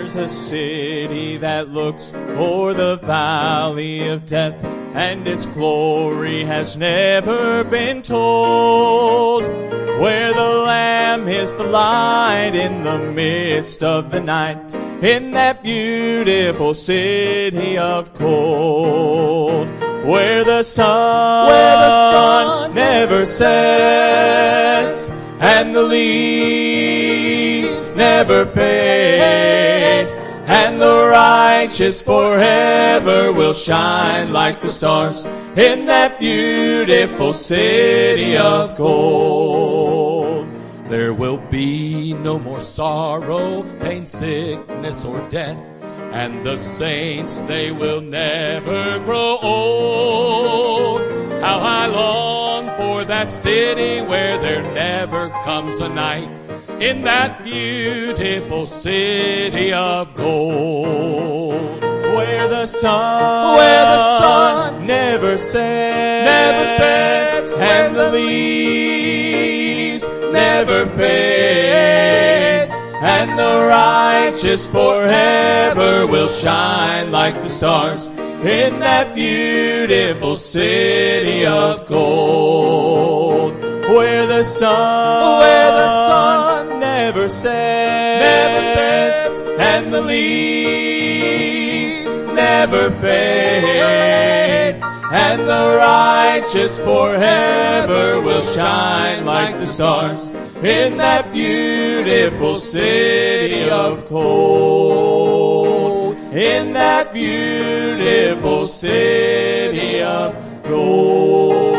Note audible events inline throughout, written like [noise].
There's a city that looks o'er the valley of death, and its glory has never been told. Where the Lamb is the light in the midst of the night, in that beautiful city of gold. Where the sun, Where the sun never sets, and the leaves never fade, and the righteous forever will shine like the stars in that beautiful city of gold. There will be no more sorrow, pain, sickness, or death. And the saints, they will never grow old. How I long for that city where there never comes a night. In that beautiful city of gold. Where the sun, Where the sun never sets, never sets, and the leaves never fade, and the righteous forever will shine like the stars in that beautiful city of gold. Where the sun, Where the sun never sets, never sets, and the leaves never fade, and the righteous forever will shine like the stars in that beautiful city of gold. In that beautiful city of gold.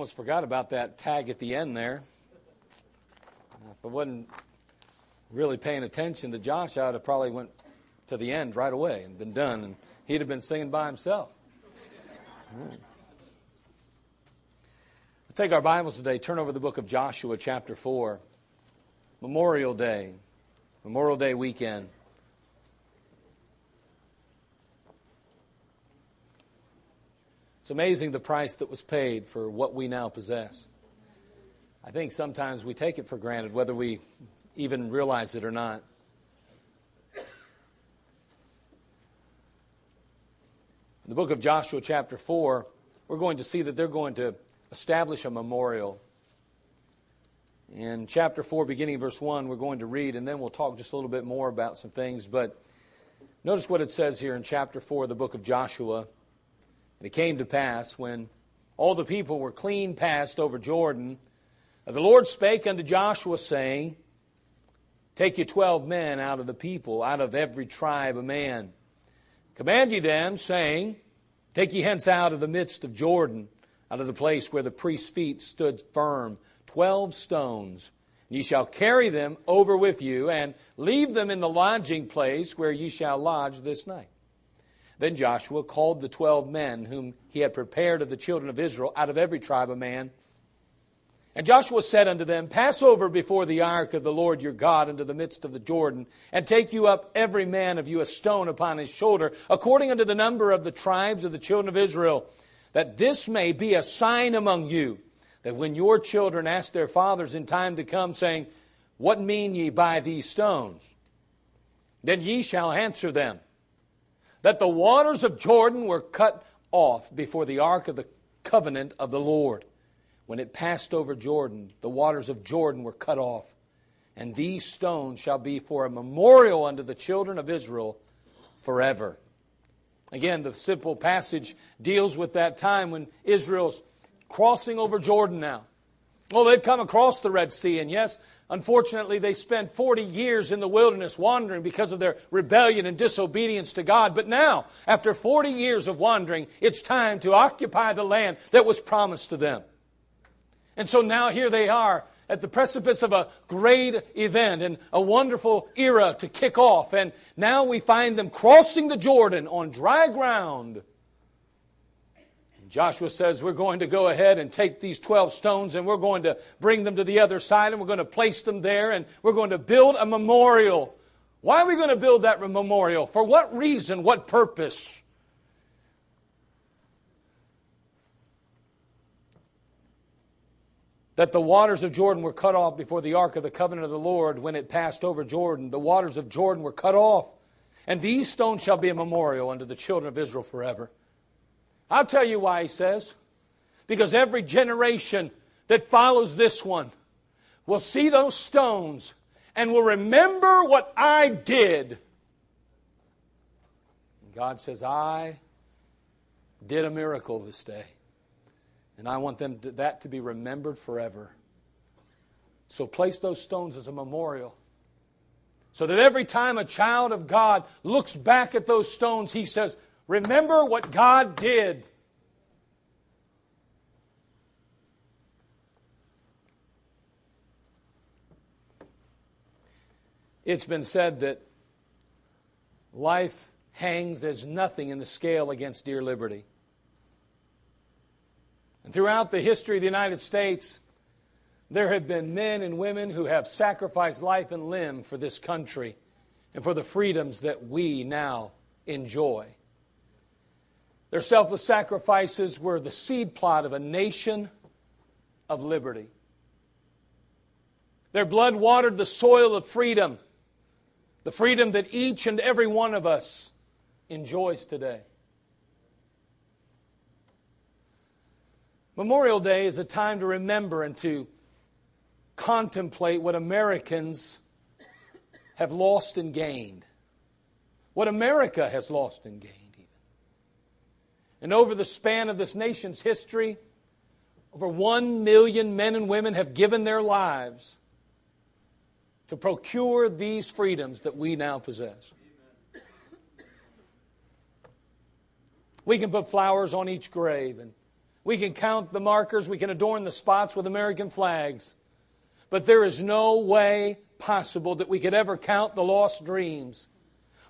Almost forgot about that tag at the end there. If I wasn't really paying attention to Josh, I would have probably went to the end right away and been done, and he'd have been singing by himself. Right. Let's take our Bibles today. Turn over the book of Joshua, chapter 4. Memorial Day, Memorial Day weekend. It's amazing the price that was paid for what we now possess. I think sometimes we take it for granted, whether we even realize it or not. In the book of Joshua, chapter 4, we're going to see that they're going to establish a memorial. In chapter 4, beginning verse 1, we're going to read, and then we'll talk just a little bit more about some things. But notice what it says here in chapter 4 of the book of Joshua. And it came to pass when all the people were clean passed over Jordan, the Lord spake unto Joshua, saying, Take you twelve men out of the people, out of every tribe a man. Command ye them, saying, Take ye hence out of the midst of Jordan, out of the place where the priest's feet stood firm, twelve stones. And ye shall carry them over with you, and leave them in the lodging place where ye shall lodge this night. Then Joshua called the twelve men whom he had prepared of the children of Israel out of every tribe a man. And Joshua said unto them, Pass over before the ark of the Lord your God into the midst of the Jordan, and take you up every man of you a stone upon his shoulder, according unto the number of the tribes of the children of Israel, that this may be a sign among you, that when your children ask their fathers in time to come, saying, What mean ye by these stones? Then ye shall answer them, that the waters of Jordan were cut off before the ark of the covenant of the Lord. When it passed over Jordan, the waters of Jordan were cut off. And these stones shall be for a memorial unto the children of Israel forever. Again, the simple passage deals with that time when Israel's crossing over Jordan now. Well, they've come across the Red Sea, and yes, unfortunately, they spent 40 years in the wilderness wandering because of their rebellion and disobedience to God. But now, after 40 years of wandering, it's time to occupy the land that was promised to them. And so now here they are at the precipice of a great event and a wonderful era to kick off. And now we find them crossing the Jordan on dry ground. Joshua says, We're going to go ahead and take these 12 stones and we're going to bring them to the other side and we're going to place them there and we're going to build a memorial. Why are we going to build that memorial? For what reason? What purpose? That the waters of Jordan were cut off before the ark of the covenant of the Lord when it passed over Jordan. The waters of Jordan were cut off. And these stones shall be a memorial unto the children of Israel forever. I'll tell you why he says. Because every generation that follows this one will see those stones and will remember what I did. And God says, I did a miracle this day. And I want them to, that to be remembered forever. So place those stones as a memorial. So that every time a child of God looks back at those stones, he says, Remember what God did. It's been said that life hangs as nothing in the scale against dear liberty. And throughout the history of the United States, there have been men and women who have sacrificed life and limb for this country and for the freedoms that we now enjoy. Their selfless sacrifices were the seed plot of a nation of liberty. Their blood watered the soil of freedom, the freedom that each and every one of us enjoys today. Memorial Day is a time to remember and to contemplate what Americans have lost and gained, what America has lost and gained. And over the span of this nation's history, over one million men and women have given their lives to procure these freedoms that we now possess. We can put flowers on each grave and we can count the markers, we can adorn the spots with American flags. But there is no way possible that we could ever count the lost dreams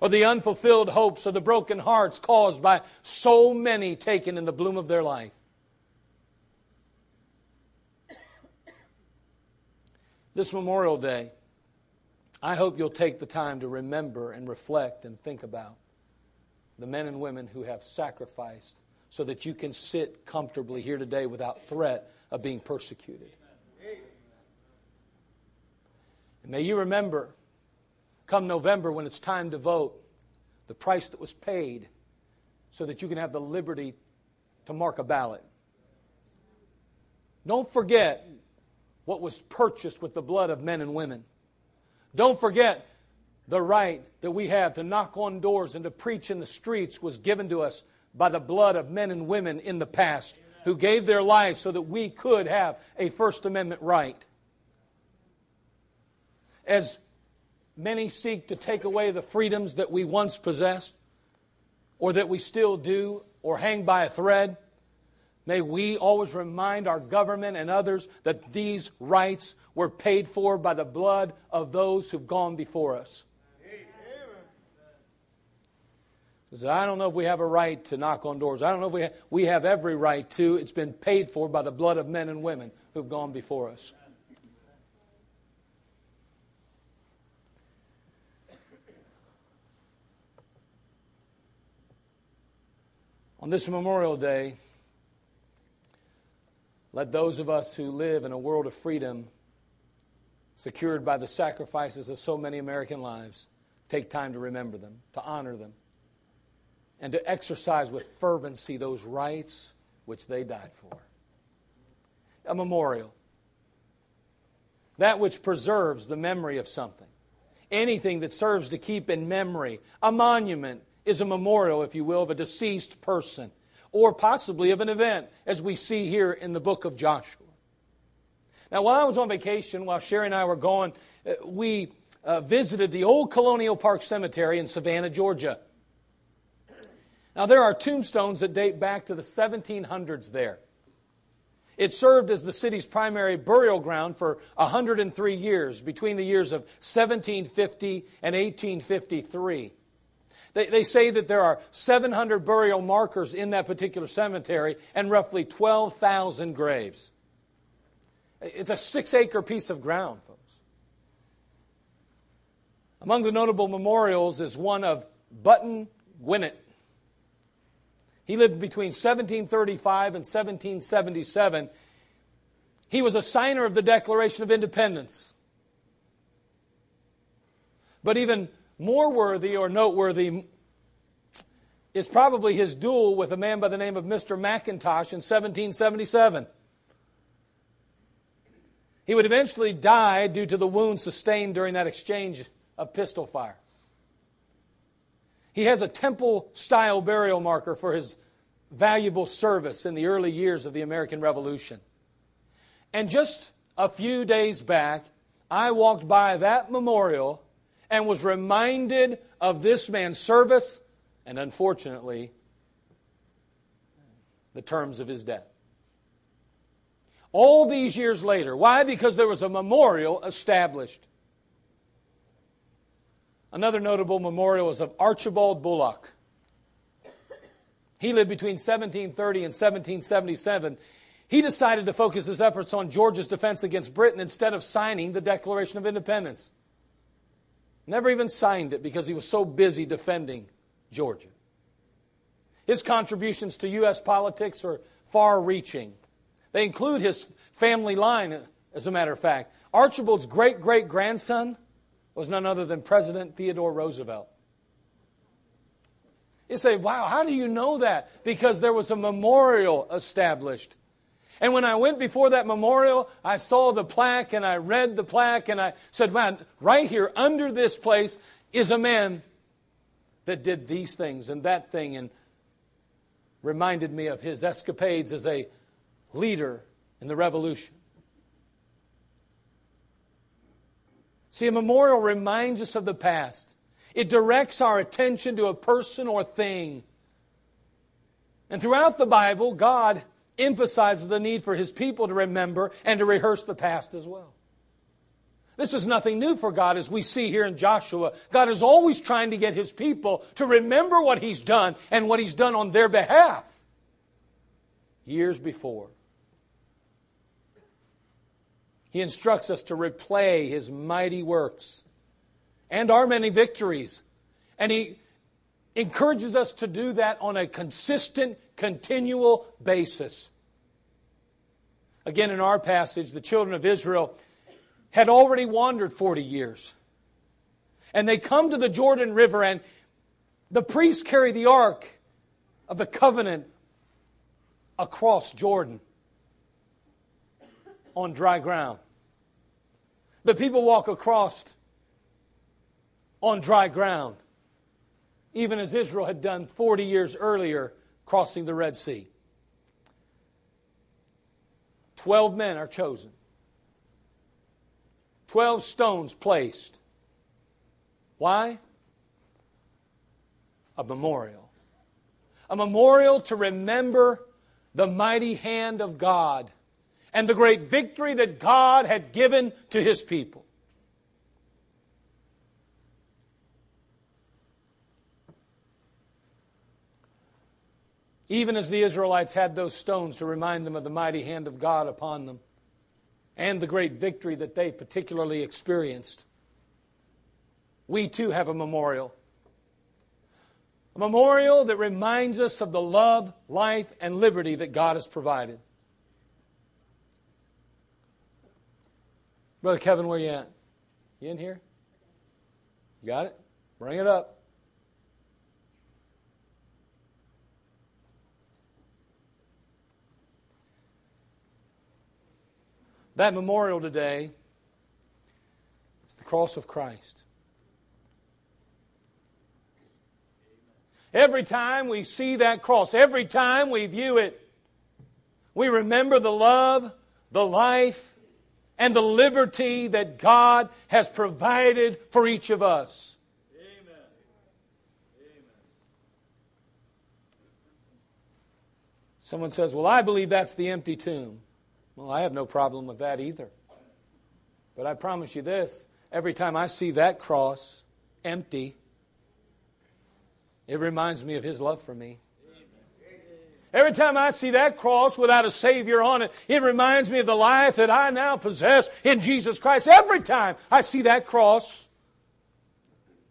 or the unfulfilled hopes or the broken hearts caused by so many taken in the bloom of their life. This Memorial Day, I hope you'll take the time to remember and reflect and think about the men and women who have sacrificed so that you can sit comfortably here today without threat of being persecuted. And may you remember, come November when it's time to vote, the price that was paid so that you can have the liberty to mark a ballot. Don't forget what was purchased with the blood of men and women. Don't forget the right that we have to knock on doors and to preach in the streets was given to us by the blood of men and women in the past who gave their lives so that we could have a First Amendment right. As many seek to take away the freedoms that we once possessed, or that we still do, or hang by a thread, may we always remind our government and others that these rights were paid for by the blood of those who've gone before us. I don't know if we have a right to knock on doors. I don't know if we have, we have every right to. It's been paid for by the blood of men and women who've gone before us. On this Memorial Day, let those of us who live in a world of freedom, secured by the sacrifices of so many American lives, take time to remember them, to honor them and to exercise with fervency those rights which they died for. A memorial. That which preserves the memory of something. Anything that serves to keep in memory. A monument is a memorial, if you will, of a deceased person or possibly of an event, as we see here in the book of Joshua. Now, while I was on vacation, while Sherry and I were gone, uh, we uh, visited the old Colonial Park Cemetery in Savannah, Georgia. Now, there are tombstones that date back to the 1700s there. It served as the city's primary burial ground for 103 years, between the years of 1750 and 1853. They, they say that there are 700 burial markers in that particular cemetery and roughly 12,000 graves. It's a six acre piece of ground, folks. Among the notable memorials is one of Button Gwinnett. He lived between 1735 and 1777. He was a signer of the Declaration of Independence. But even more worthy or noteworthy is probably his duel with a man by the name of Mr. McIntosh in 1777. He would eventually die due to the wounds sustained during that exchange of pistol fire. He has a temple style burial marker for his valuable service in the early years of the American Revolution. And just a few days back, I walked by that memorial and was reminded of this man's service and, unfortunately, the terms of his death. All these years later. Why? Because there was a memorial established. Another notable memorial is of Archibald Bulloch. He lived between 1730 and 1777. He decided to focus his efforts on Georgia's defense against Britain instead of signing the Declaration of Independence. Never even signed it because he was so busy defending Georgia. His contributions to U.S. politics are far reaching. They include his family line, as a matter of fact. Archibald's great great grandson was none other than President Theodore Roosevelt. You say, wow, how do you know that? Because there was a memorial established. And when I went before that memorial, I saw the plaque and I read the plaque and I said, man, right here under this place is a man that did these things and that thing and reminded me of his escapades as a leader in the revolution. See, a memorial reminds us of the past. It directs our attention to a person or thing. And throughout the Bible, God emphasizes the need for His people to remember and to rehearse the past as well. This is nothing new for God as we see here in Joshua. God is always trying to get His people to remember what He's done and what He's done on their behalf years before. He instructs us to replay his mighty works and our many victories. And he encourages us to do that on a consistent, continual basis. Again, in our passage, the children of Israel had already wandered 40 years. And they come to the Jordan River, and the priests carry the ark of the covenant across Jordan on dry ground. The people walk across on dry ground, even as Israel had done 40 years earlier, crossing the Red Sea. Twelve men are chosen, 12 stones placed. Why? A memorial. A memorial to remember the mighty hand of God and the great victory that God had given to his people. Even as the Israelites had those stones to remind them of the mighty hand of God upon them and the great victory that they particularly experienced, we too have a memorial. A memorial that reminds us of the love, life, and liberty that God has provided. Brother Kevin, where you at? You in here? You got it? Bring it up. That memorial today is the cross of Christ. Every time we see that cross, every time we view it, we remember the love, the life, and the liberty that God has provided for each of us. Amen. Amen. Someone says, Well, I believe that's the empty tomb. Well, I have no problem with that either. But I promise you this every time I see that cross empty, it reminds me of His love for me. Every time I see that cross without a Savior on it, it reminds me of the life that I now possess in Jesus Christ. Every time I see that cross,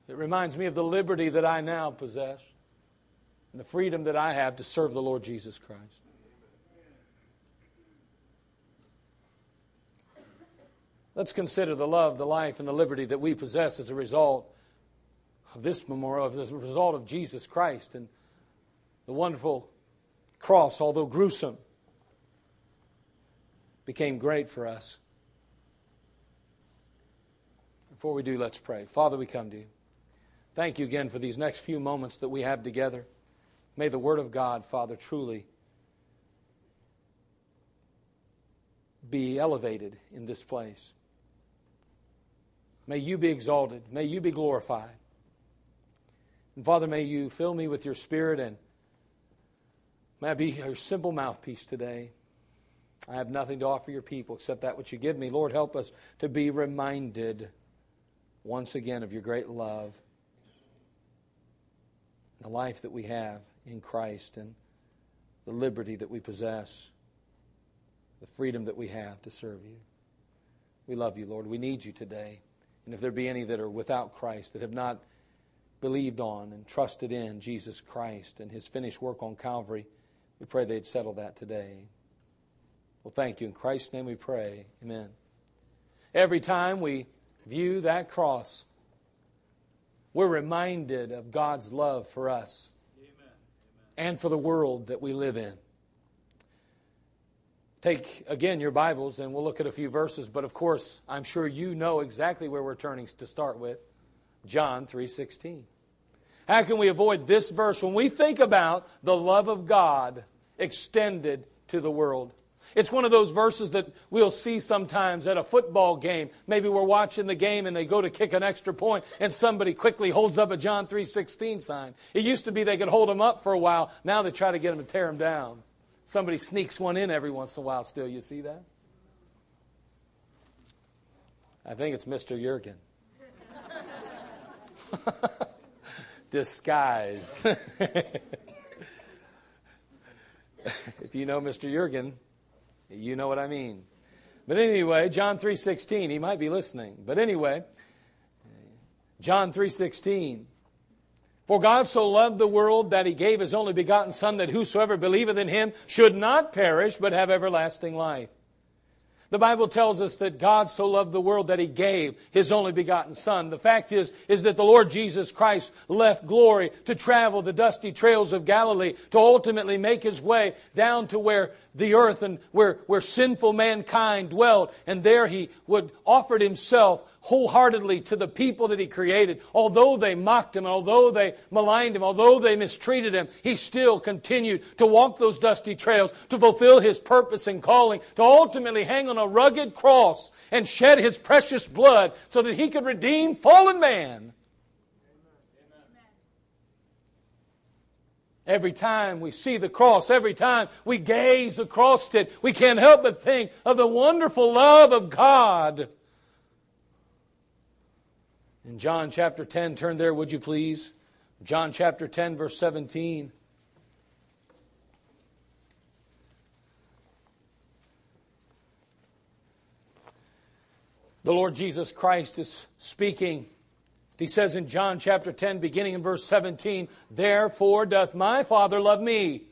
it reminds me of the liberty that I now possess and the freedom that I have to serve the Lord Jesus Christ. Let's consider the love, the life, and the liberty that we possess as a result of this memorial, as a result of Jesus Christ and the wonderful cross, although gruesome, became great for us. Before we do, let's pray. Father, we come to you. Thank you again for these next few moments that we have together. May the Word of God, Father, truly be elevated in this place. May you be exalted. May you be glorified. And Father, may you fill me with your Spirit and may I be your simple mouthpiece today. I have nothing to offer your people except that which you give me. Lord, help us to be reminded once again of your great love, the life that we have in Christ, and the liberty that we possess, the freedom that we have to serve you. We love you, Lord. We need you today. And if there be any that are without Christ, that have not believed on and trusted in Jesus Christ and his finished work on Calvary, we pray they'd settle that today. Well, thank you. In Christ's name we pray. Amen. Every time we view that cross, we're reminded of God's love for us Amen. and for the world that we live in. Take again your Bibles and we'll look at a few verses, but of course, I'm sure you know exactly where we're turning to start with. John 3:16. How can we avoid this verse when we think about the love of God extended to the world? It's one of those verses that we'll see sometimes at a football game. Maybe we're watching the game and they go to kick an extra point and somebody quickly holds up a John 3:16 sign. It used to be they could hold them up for a while. Now they try to get them to tear them down. Somebody sneaks one in every once in a while still. You see that? I think it's Mr. Jurgen. [laughs] Disguised. [laughs] if you know Mr. Jurgen, you know what I mean. But anyway, John 3:16, he might be listening. But anyway, John 3:16 For God so loved the world that he gave his only begotten son that whosoever believeth in him should not perish but have everlasting life. The Bible tells us that God so loved the world that he gave his only begotten son. The fact is, is that the Lord Jesus Christ left glory to travel the dusty trails of Galilee to ultimately make his way down to where the earth and where, where sinful mankind dwelled. And there he would offered himself wholeheartedly to the people that he created. Although they mocked him, although they maligned him, although they mistreated him, he still continued to walk those dusty trails to fulfill his purpose and calling, to ultimately hang on a rugged cross and shed his precious blood so that he could redeem fallen man. Every time we see the cross, every time we gaze across it, we can't help but think of the wonderful love of God. In John chapter 10, turn there, would you please? John chapter 10, verse 17. The Lord Jesus Christ is speaking he says in John chapter 10, beginning in verse 17, Therefore doth my Father love me,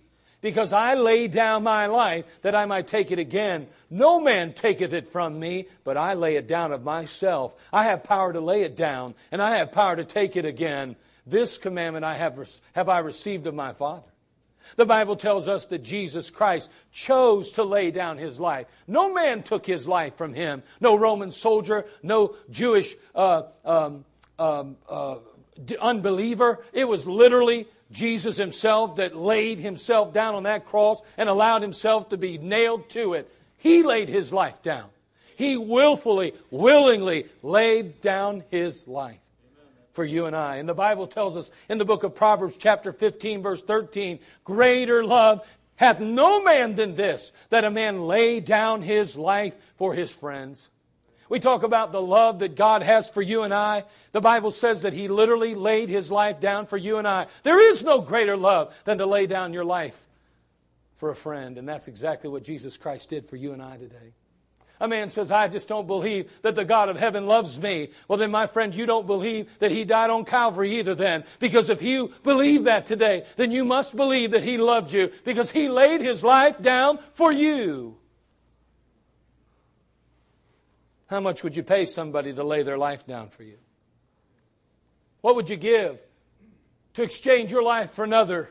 because I lay down my life that I might take it again. No man taketh it from me, but I lay it down of myself. I have power to lay it down, and I have power to take it again. This commandment I have, have I received of my Father. The Bible tells us that Jesus Christ chose to lay down his life. No man took his life from him. No Roman soldier, no Jewish uh, um, um, uh, unbeliever. It was literally Jesus himself that laid himself down on that cross and allowed himself to be nailed to it. He laid his life down. He willfully, willingly laid down his life for you and I. And the Bible tells us in the book of Proverbs, chapter 15, verse 13, greater love hath no man than this, that a man lay down his life for his friends. We talk about the love that God has for you and I. The Bible says that He literally laid His life down for you and I. There is no greater love than to lay down your life for a friend. And that's exactly what Jesus Christ did for you and I today. A man says, I just don't believe that the God of heaven loves me. Well, then, my friend, you don't believe that He died on Calvary either, then. Because if you believe that today, then you must believe that He loved you because He laid His life down for you. How much would you pay somebody to lay their life down for you? What would you give to exchange your life for another?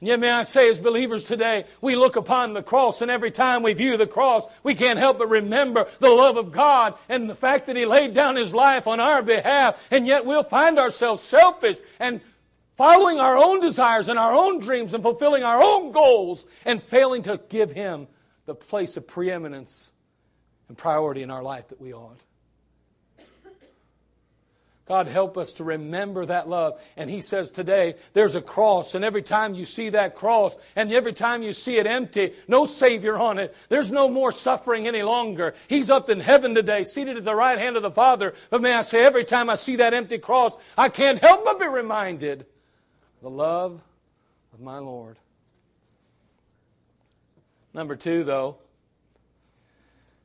And yet, may I say, as believers today, we look upon the cross, and every time we view the cross, we can't help but remember the love of God and the fact that He laid down His life on our behalf, and yet we'll find ourselves selfish and following our own desires and our own dreams and fulfilling our own goals and failing to give Him the place of preeminence and priority in our life that we ought. God, help us to remember that love. And He says today, there's a cross, and every time you see that cross, and every time you see it empty, no Savior on it, there's no more suffering any longer. He's up in heaven today, seated at the right hand of the Father. But may I say, every time I see that empty cross, I can't help but be reminded the love of my Lord. Number two, though,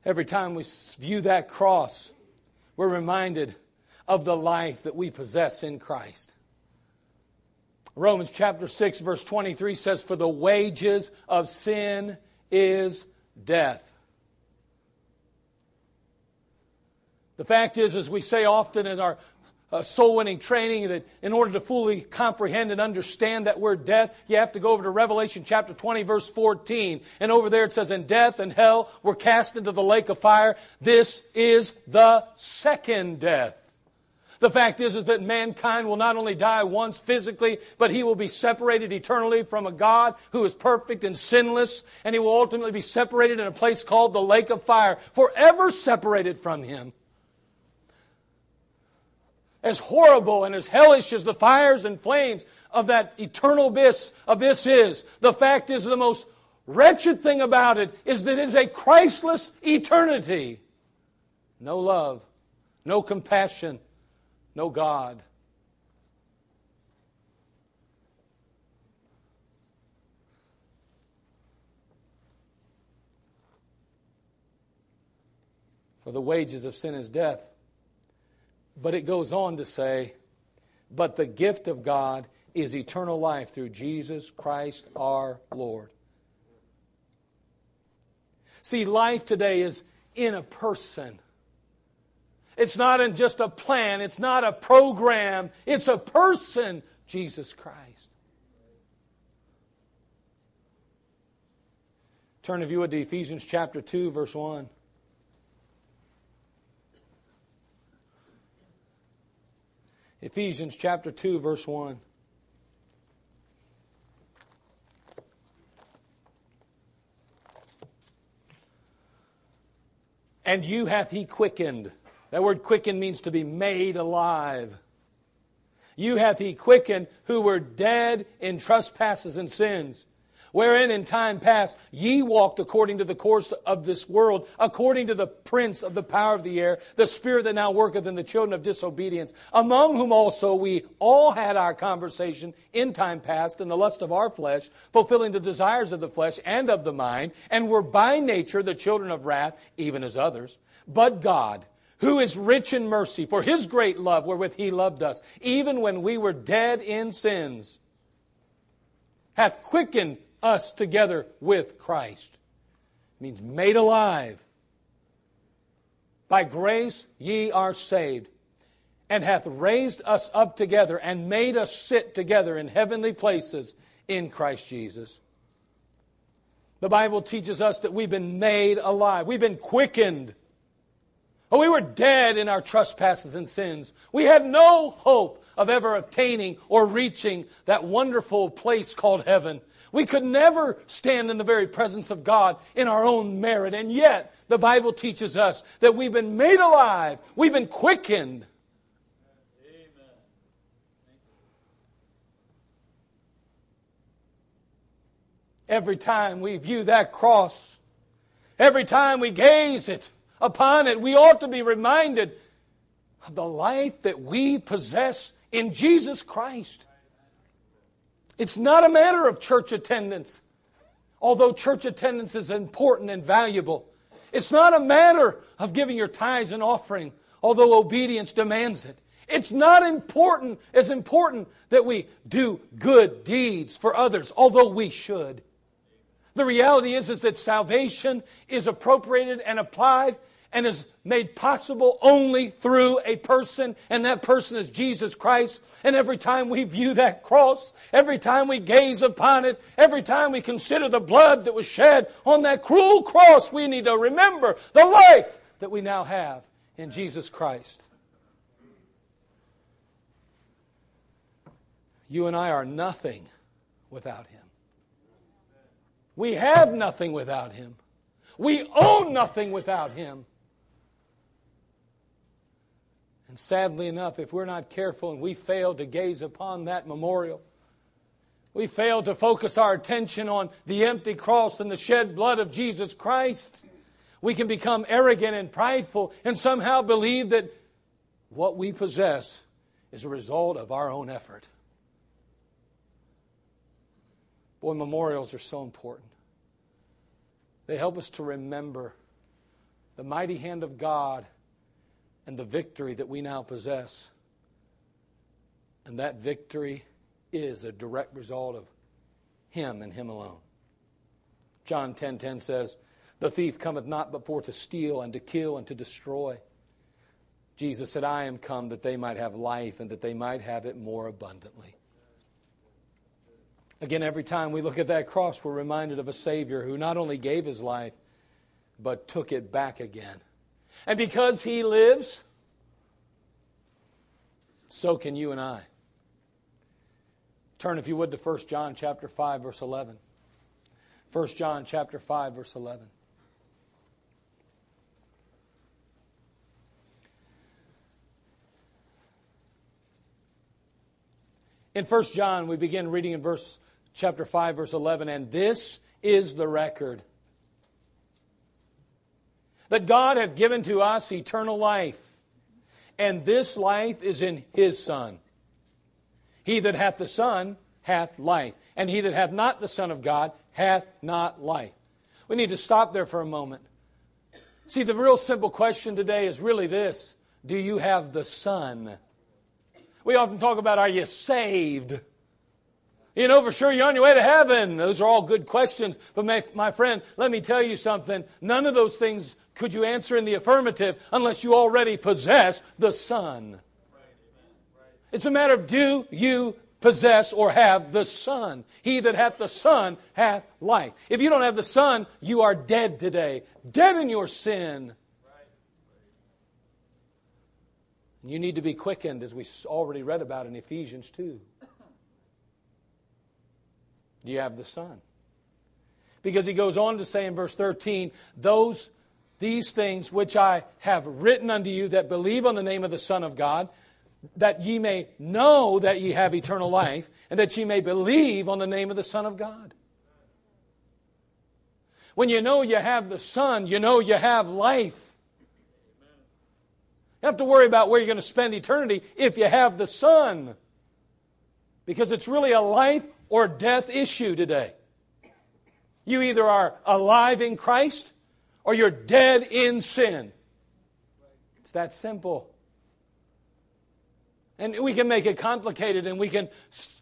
every time we view that cross, we're reminded of the life that we possess in Christ. Romans chapter 6, verse 23 says, For the wages of sin is death. The fact is, as we say often in our uh, soul winning training that in order to fully comprehend and understand that word death, you have to go over to Revelation chapter 20, verse 14. And over there it says, And death and hell were cast into the lake of fire. This is the second death. The fact is, is that mankind will not only die once physically, but he will be separated eternally from a God who is perfect and sinless, and he will ultimately be separated in a place called the lake of fire, forever separated from him as horrible and as hellish as the fires and flames of that eternal abyss, abyss is, the fact is the most wretched thing about it is that it is a Christless eternity. No love, no compassion, no God. For the wages of sin is death. But it goes on to say, but the gift of God is eternal life through Jesus Christ our Lord. See, life today is in a person. It's not in just a plan, it's not a program, it's a person, Jesus Christ. Turn if you would to Ephesians chapter 2, verse 1. Ephesians chapter 2, verse 1. And you hath he quickened. That word quickened means to be made alive. You hath he quickened who were dead in trespasses and sins wherein in time past ye walked according to the course of this world, according to the prince of the power of the air, the spirit that now worketh in the children of disobedience, among whom also we all had our conversation in time past in the lust of our flesh, fulfilling the desires of the flesh and of the mind, and were by nature the children of wrath, even as others. But God, who is rich in mercy, for his great love wherewith he loved us, even when we were dead in sins, hath quickened us together with Christ. It means made alive. By grace ye are saved, and hath raised us up together and made us sit together in heavenly places in Christ Jesus. The Bible teaches us that we've been made alive, we've been quickened. Oh, we were dead in our trespasses and sins. We had no hope of ever obtaining or reaching that wonderful place called heaven. We could never stand in the very presence of God in our own merit. And yet, the Bible teaches us that we've been made alive, we've been quickened. Every time we view that cross, every time we gaze it upon it, we ought to be reminded of the life that we possess in Jesus Christ. It's not a matter of church attendance, although church attendance is important and valuable. It's not a matter of giving your tithes and offering, although obedience demands it. It's not important as important that we do good deeds for others, although we should. The reality is, is that salvation is appropriated and applied and is made possible only through a person, and that person is Jesus Christ. And every time we view that cross, every time we gaze upon it, every time we consider the blood that was shed on that cruel cross, we need to remember the life that we now have in Jesus Christ. You and I are nothing without Him. We have nothing without Him. We own nothing without Him. And sadly enough, if we're not careful and we fail to gaze upon that memorial, we fail to focus our attention on the empty cross and the shed blood of Jesus Christ, we can become arrogant and prideful and somehow believe that what we possess is a result of our own effort. Boy, memorials are so important. They help us to remember the mighty hand of God and the victory that we now possess. And that victory is a direct result of Him and Him alone. John 10:10 10, 10 says, "The thief cometh not but for to steal and to kill and to destroy." Jesus said, "I am come that they might have life and that they might have it more abundantly." Again, every time we look at that cross, we're reminded of a Savior who not only gave his life, but took it back again. And because he lives, so can you and I. Turn, if you would, to 1 John chapter 5, verse 11. 1 John chapter 5, verse 11. In 1 John, we begin reading in verse chapter 5 verse 11 and this is the record that God hath given to us eternal life. And this life is in his son. He that hath the son hath life and he that hath not the son of God hath not life. We need to stop there for a moment. See the real simple question today is really this. Do you have the son? We often talk about are you saved you know for sure you're on your way to heaven? Those are all good questions. But my, my friend, let me tell you something. None of those things could you answer in the affirmative unless you already possess the Son. It's a matter of do you possess or have the Son. He that hath the Son hath life. If you don't have the Son, you are dead today, dead in your sin. You need to be quickened, as we already read about in Ephesians 2. You have the Son. Because he goes on to say in verse 13, those these things which I have written unto you that believe on the name of the Son of God, that ye may know that ye have eternal life, and that ye may believe on the name of the Son of God. When you know you have the Son, you know you have life. You have to worry about where you're going to spend eternity if you have the Son. Because it's really a life or death issue today. You either are alive in Christ or you're dead in sin. It's that simple. And we can make it complicated and we can,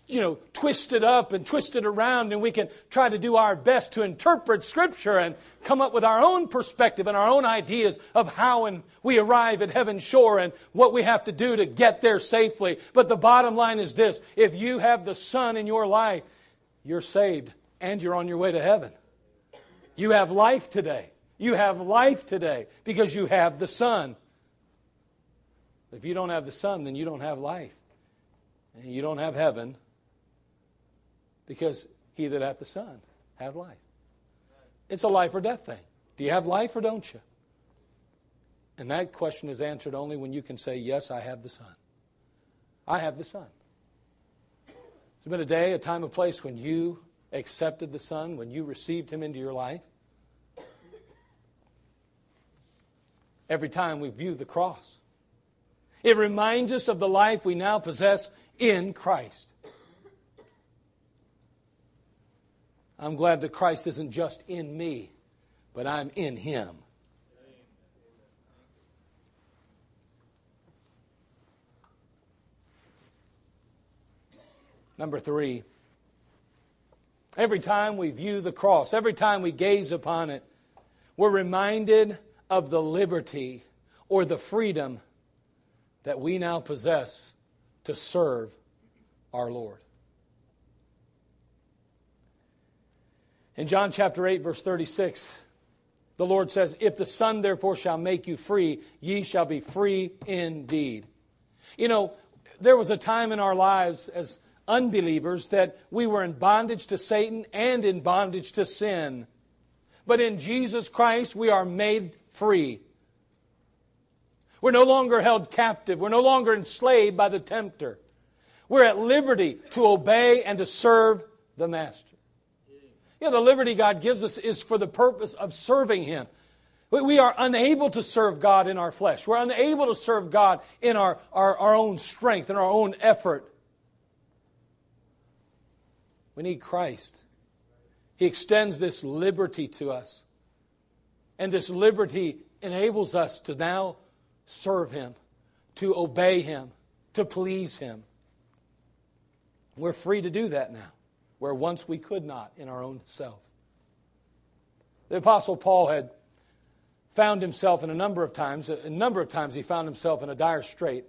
you know, twist it up and twist it around and we can try to do our best to interpret Scripture and come up with our own perspective and our own ideas of how and we arrive at heaven's shore and what we have to do to get there safely. But the bottom line is this if you have the Son in your life, you're saved and you're on your way to heaven. You have life today. You have life today because you have the Son. If you don't have the Son, then you don't have life. And you don't have heaven because he that hath the Son hath life. It's a life or death thing. Do you have life or don't you? And that question is answered only when you can say, Yes, I have the Son. I have the Son. There's been a day, a time, a place when you accepted the Son, when you received Him into your life. Every time we view the cross, it reminds us of the life we now possess in Christ. I'm glad that Christ isn't just in me, but I'm in Him. Number three, Every time we view the cross, every time we gaze upon it, we're reminded of the liberty or the freedom that we now possess to serve our Lord. In John chapter 8, verse 36, the Lord says, If the Son therefore shall make you free, ye shall be free indeed. You know, there was a time in our lives as unbelievers that we were in bondage to Satan and in bondage to sin. But in Jesus Christ, we are made free. We're no longer held captive. We're no longer enslaved by the tempter. We're at liberty to obey and to serve the Master. Know, the liberty God gives us is for the purpose of serving Him. We are unable to serve God in our flesh. We're unable to serve God in our, our, our own strength and our own effort. We need Christ. He extends this liberty to us. And this liberty enables us to now serve Him, to obey Him, to please Him. We're free to do that now, where once we could not in our own self. The Apostle Paul had found himself in a number of times, a number of times he found himself in a dire strait,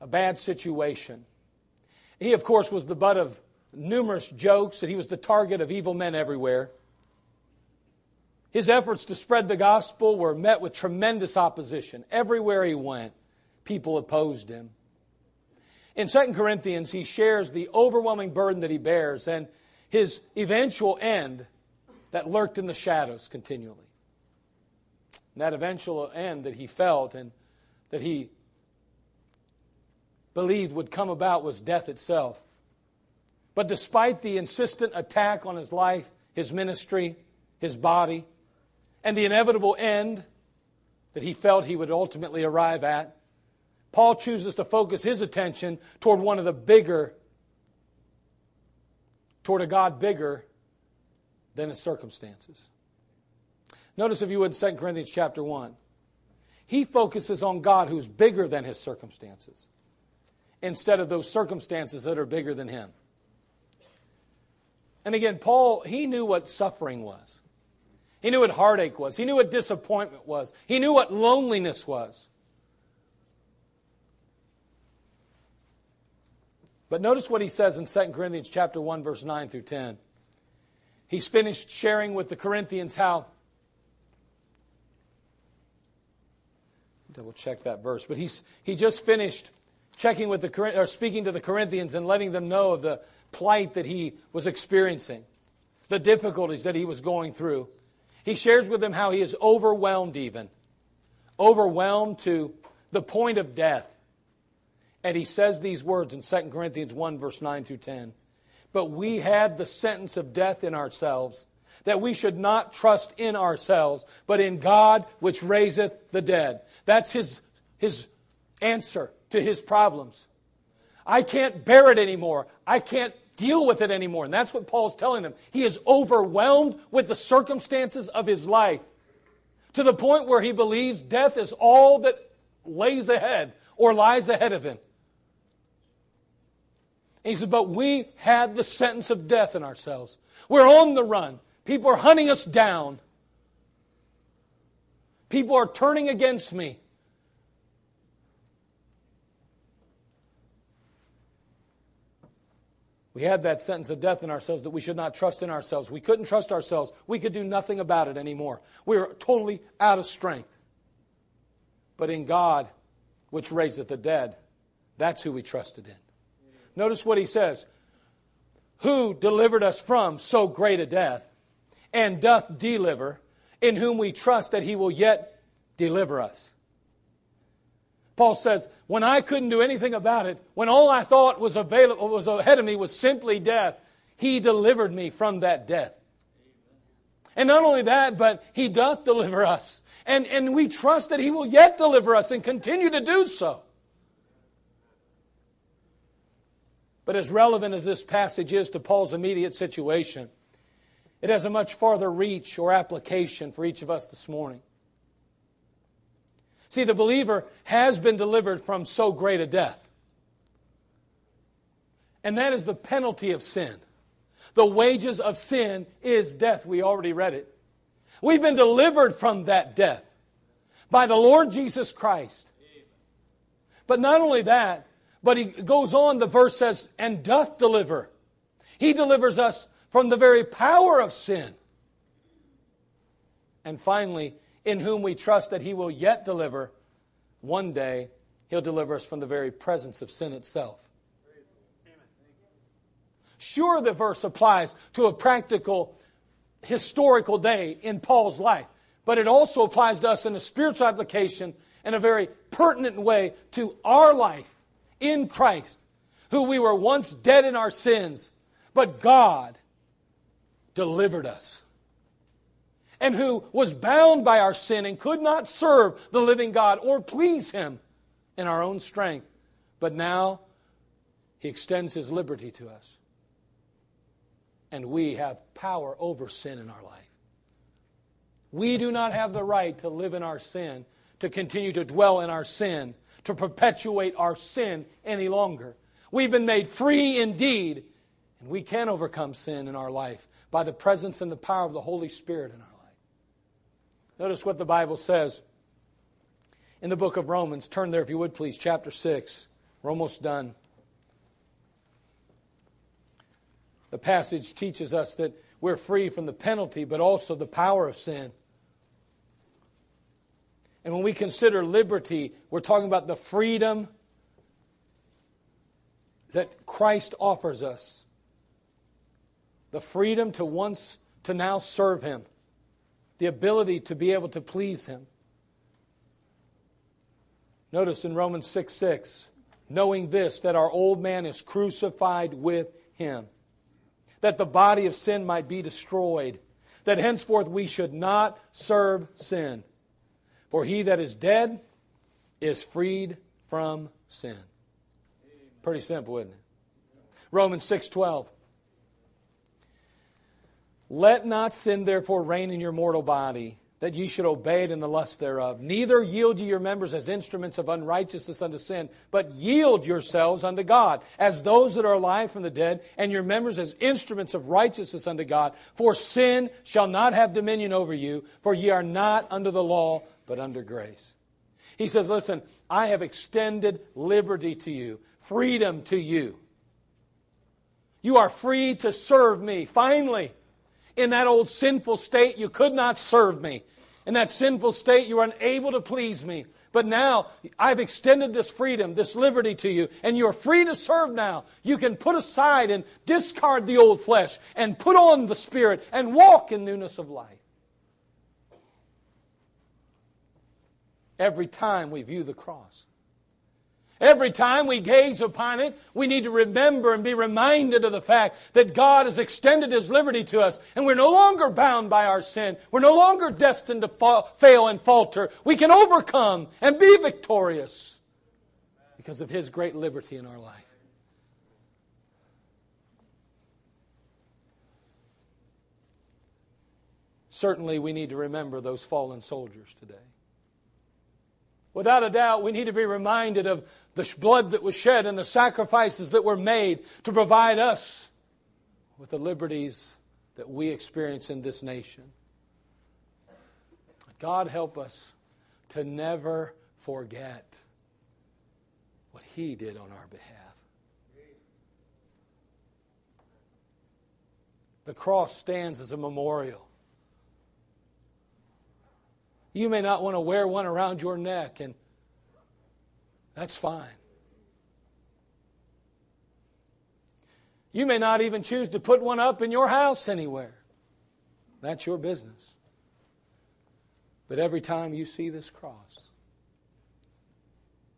a bad situation. He, of course, was the butt of numerous jokes, that he was the target of evil men everywhere. His efforts to spread the gospel were met with tremendous opposition. Everywhere he went, people opposed him. In 2 Corinthians, he shares the overwhelming burden that he bears and his eventual end that lurked in the shadows continually. And that eventual end that he felt and that he believed would come about was death itself. But despite the insistent attack on his life, his ministry, his body, and the inevitable end that he felt he would ultimately arrive at, Paul chooses to focus his attention toward one of the bigger, toward a God bigger than his circumstances. Notice, if you would, 2 Corinthians chapter 1. He focuses on God who's bigger than his circumstances instead of those circumstances that are bigger than him. And again, Paul, he knew what suffering was. He knew what heartache was. He knew what disappointment was. He knew what loneliness was. But notice what he says in 2 Corinthians chapter 1 verse 9 through 10. He's finished sharing with the Corinthians how double check that verse, but he's he just finished checking with the or speaking to the Corinthians and letting them know of the plight that he was experiencing, the difficulties that he was going through. He shares with them how he is overwhelmed, even. Overwhelmed to the point of death. And he says these words in 2 Corinthians 1, verse 9 through 10. But we had the sentence of death in ourselves, that we should not trust in ourselves, but in God which raiseth the dead. That's his, his answer to his problems. I can't bear it anymore. I can't deal with it anymore. And that's what Paul's telling them. He is overwhelmed with the circumstances of his life to the point where he believes death is all that lays ahead or lies ahead of him. And he said, But we had the sentence of death in ourselves. We're on the run. People are hunting us down. People are turning against me. We had that sentence of death in ourselves that we should not trust in ourselves. We couldn't trust ourselves. We could do nothing about it anymore. We were totally out of strength. But in God, which raiseth the dead, that's who we trusted in. Notice what he says Who delivered us from so great a death, and doth deliver, in whom we trust that he will yet deliver us. Paul says, when I couldn't do anything about it, when all I thought was available was ahead of me was simply death, he delivered me from that death. And not only that, but he doth deliver us. And, and we trust that he will yet deliver us and continue to do so. But as relevant as this passage is to Paul's immediate situation, it has a much farther reach or application for each of us this morning. See, the believer has been delivered from so great a death. And that is the penalty of sin. The wages of sin is death. We already read it. We've been delivered from that death by the Lord Jesus Christ. But not only that, but he goes on, the verse says, and doth deliver. He delivers us from the very power of sin. And finally, in whom we trust that he will yet deliver, one day he'll deliver us from the very presence of sin itself. Sure, the verse applies to a practical, historical day in Paul's life, but it also applies to us in a spiritual application in a very pertinent way to our life in Christ, who we were once dead in our sins, but God delivered us. And who was bound by our sin and could not serve the living God or please Him in our own strength. But now He extends His liberty to us and we have power over sin in our life. We do not have the right to live in our sin, to continue to dwell in our sin, to perpetuate our sin any longer. We've been made free indeed, and we can overcome sin in our life by the presence and the power of the Holy Spirit in our life. Notice what the Bible says in the book of Romans. Turn there, if you would please, chapter 6. We're almost done. The passage teaches us that we're free from the penalty, but also the power of sin. And when we consider liberty, we're talking about the freedom that Christ offers us. The freedom to once, to now serve Him. The ability to be able to please Him. Notice in Romans 6 6, knowing this, that our old man is crucified with Him that the body of sin might be destroyed, that henceforth we should not serve sin. For he that is dead is freed from sin. Pretty simple, isn't it? Romans 6:12 Let not sin therefore reign in your mortal body that ye should obey it in the lust thereof. Neither yield ye your members as instruments of unrighteousness unto sin, but yield yourselves unto God, as those that are alive from the dead, and your members as instruments of righteousness unto God. For sin shall not have dominion over you, for ye are not under the law, but under grace. He says, Listen, I have extended liberty to you, freedom to you. You are free to serve me. Finally, in that old sinful state, you could not serve me. In that sinful state, you were unable to please me. But now I've extended this freedom, this liberty to you, and you're free to serve now. You can put aside and discard the old flesh and put on the Spirit and walk in newness of life. Every time we view the cross, Every time we gaze upon it, we need to remember and be reminded of the fact that God has extended His liberty to us, and we're no longer bound by our sin. We're no longer destined to fa- fail and falter. We can overcome and be victorious because of His great liberty in our life. Certainly, we need to remember those fallen soldiers today. Without a doubt, we need to be reminded of the blood that was shed and the sacrifices that were made to provide us with the liberties that we experience in this nation. God help us to never forget what He did on our behalf. The cross stands as a memorial you may not want to wear one around your neck, and that's fine. You may not even choose to put one up in your house anywhere. That's your business. But every time you see this cross,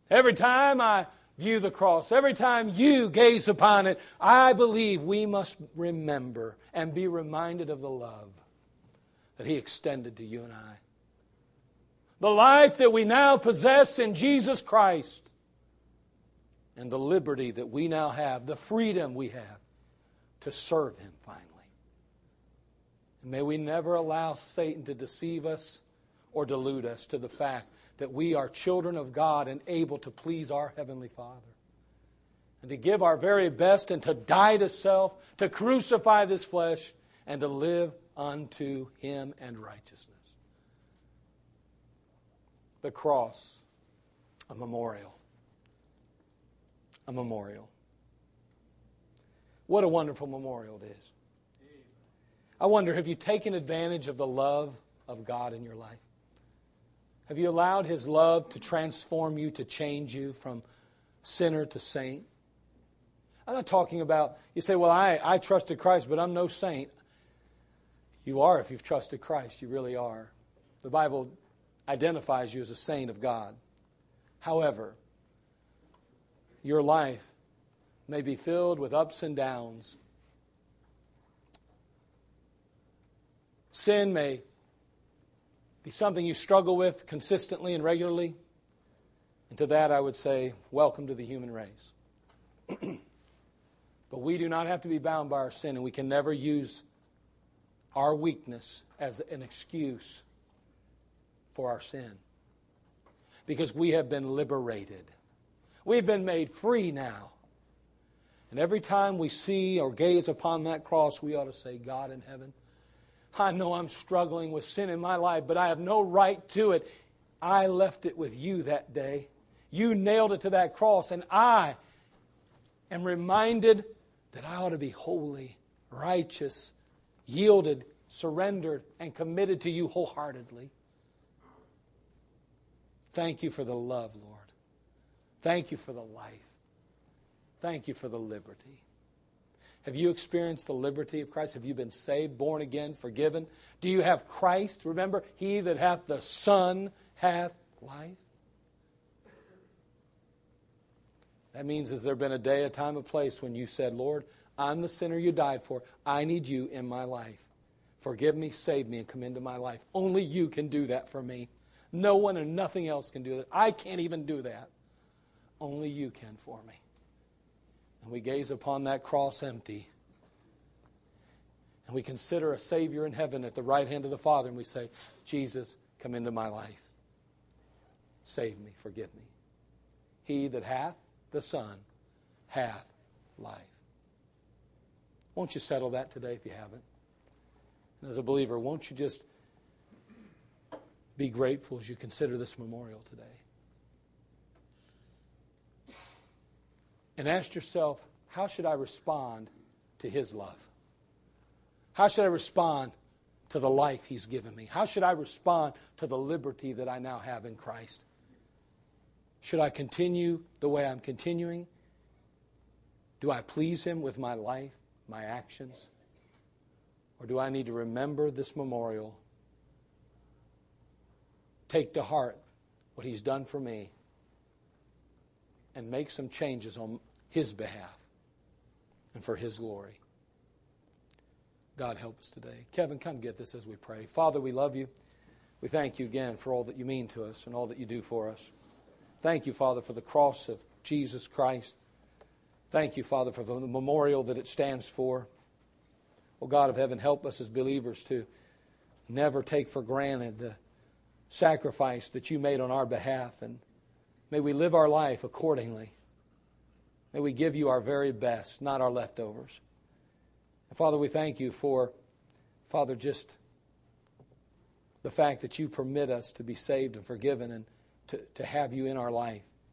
every time I view the cross, every time you gaze upon it, I believe we must remember and be reminded of the love that He extended to you and I the life that we now possess in Jesus Christ, and the liberty that we now have, the freedom we have to serve Him finally. And may we never allow Satan to deceive us or delude us to the fact that we are children of God and able to please our Heavenly Father. and to give our very best and to die to self, to crucify this flesh, and to live unto Him and righteousness. The cross, a memorial. A memorial. What a wonderful memorial it is. I wonder have you taken advantage of the love of God in your life? Have you allowed His love to transform you, to change you from sinner to saint? I'm not talking about, you say, well, I, I trusted Christ, but I'm no saint. You are if you've trusted Christ. You really are. The Bible identifies you as a saint of God. However, your life may be filled with ups and downs. Sin may be something you struggle with consistently and regularly. And to that, I would say, welcome to the human race. [clears throat] but we do not have to be bound by our sin, and we can never use our weakness as an excuse for our sin. Because we have been liberated. We've been made free now. And every time we see or gaze upon that cross, we ought to say, God in heaven, I know I'm struggling with sin in my life, but I have no right to it. I left it with you that day. You nailed it to that cross, and I am reminded that I ought to be holy, righteous, yielded, surrendered, and committed to you wholeheartedly. Thank you for the love, Lord. Thank you for the life. Thank you for the liberty. Have you experienced the liberty of Christ? Have you been saved, born again, forgiven? Do you have Christ? Remember, he that hath the Son hath life. That means, has there been a day, a time, a place when you said, Lord, I'm the sinner you died for. I need you in my life. Forgive me, save me, and come into my life. Only you can do that for me. No one and nothing else can do that. I can't even do that. Only you can for me. And we gaze upon that cross empty. And we consider a Savior in heaven at the right hand of the Father, and we say, Jesus, come into my life. Save me, forgive me. He that hath the Son hath life. Won't you settle that today if you haven't? And as a believer, won't you just be grateful as you consider this memorial today? And ask yourself, how should I respond to His love? How should I respond to the life He's given me? How should I respond to the liberty that I now have in Christ? Should I continue the way I'm continuing? Do I please Him with my life, my actions? Or do I need to remember this memorial? Take to heart what He's done for me and make some changes on His behalf and for His glory. God help us today. Kevin, come get this as we pray. Father, we love you. We thank you again for all that you mean to us and all that you do for us. Thank you, Father, for the cross of Jesus Christ. Thank you, Father, for the memorial that it stands for. Oh, God of heaven, help us as believers to never take for granted the sacrifice that you made on our behalf. And may we live our life accordingly. May we give you our very best, not our leftovers. And Father, we thank you for, Father, just the fact that you permit us to be saved and forgiven and to, to have you in our life.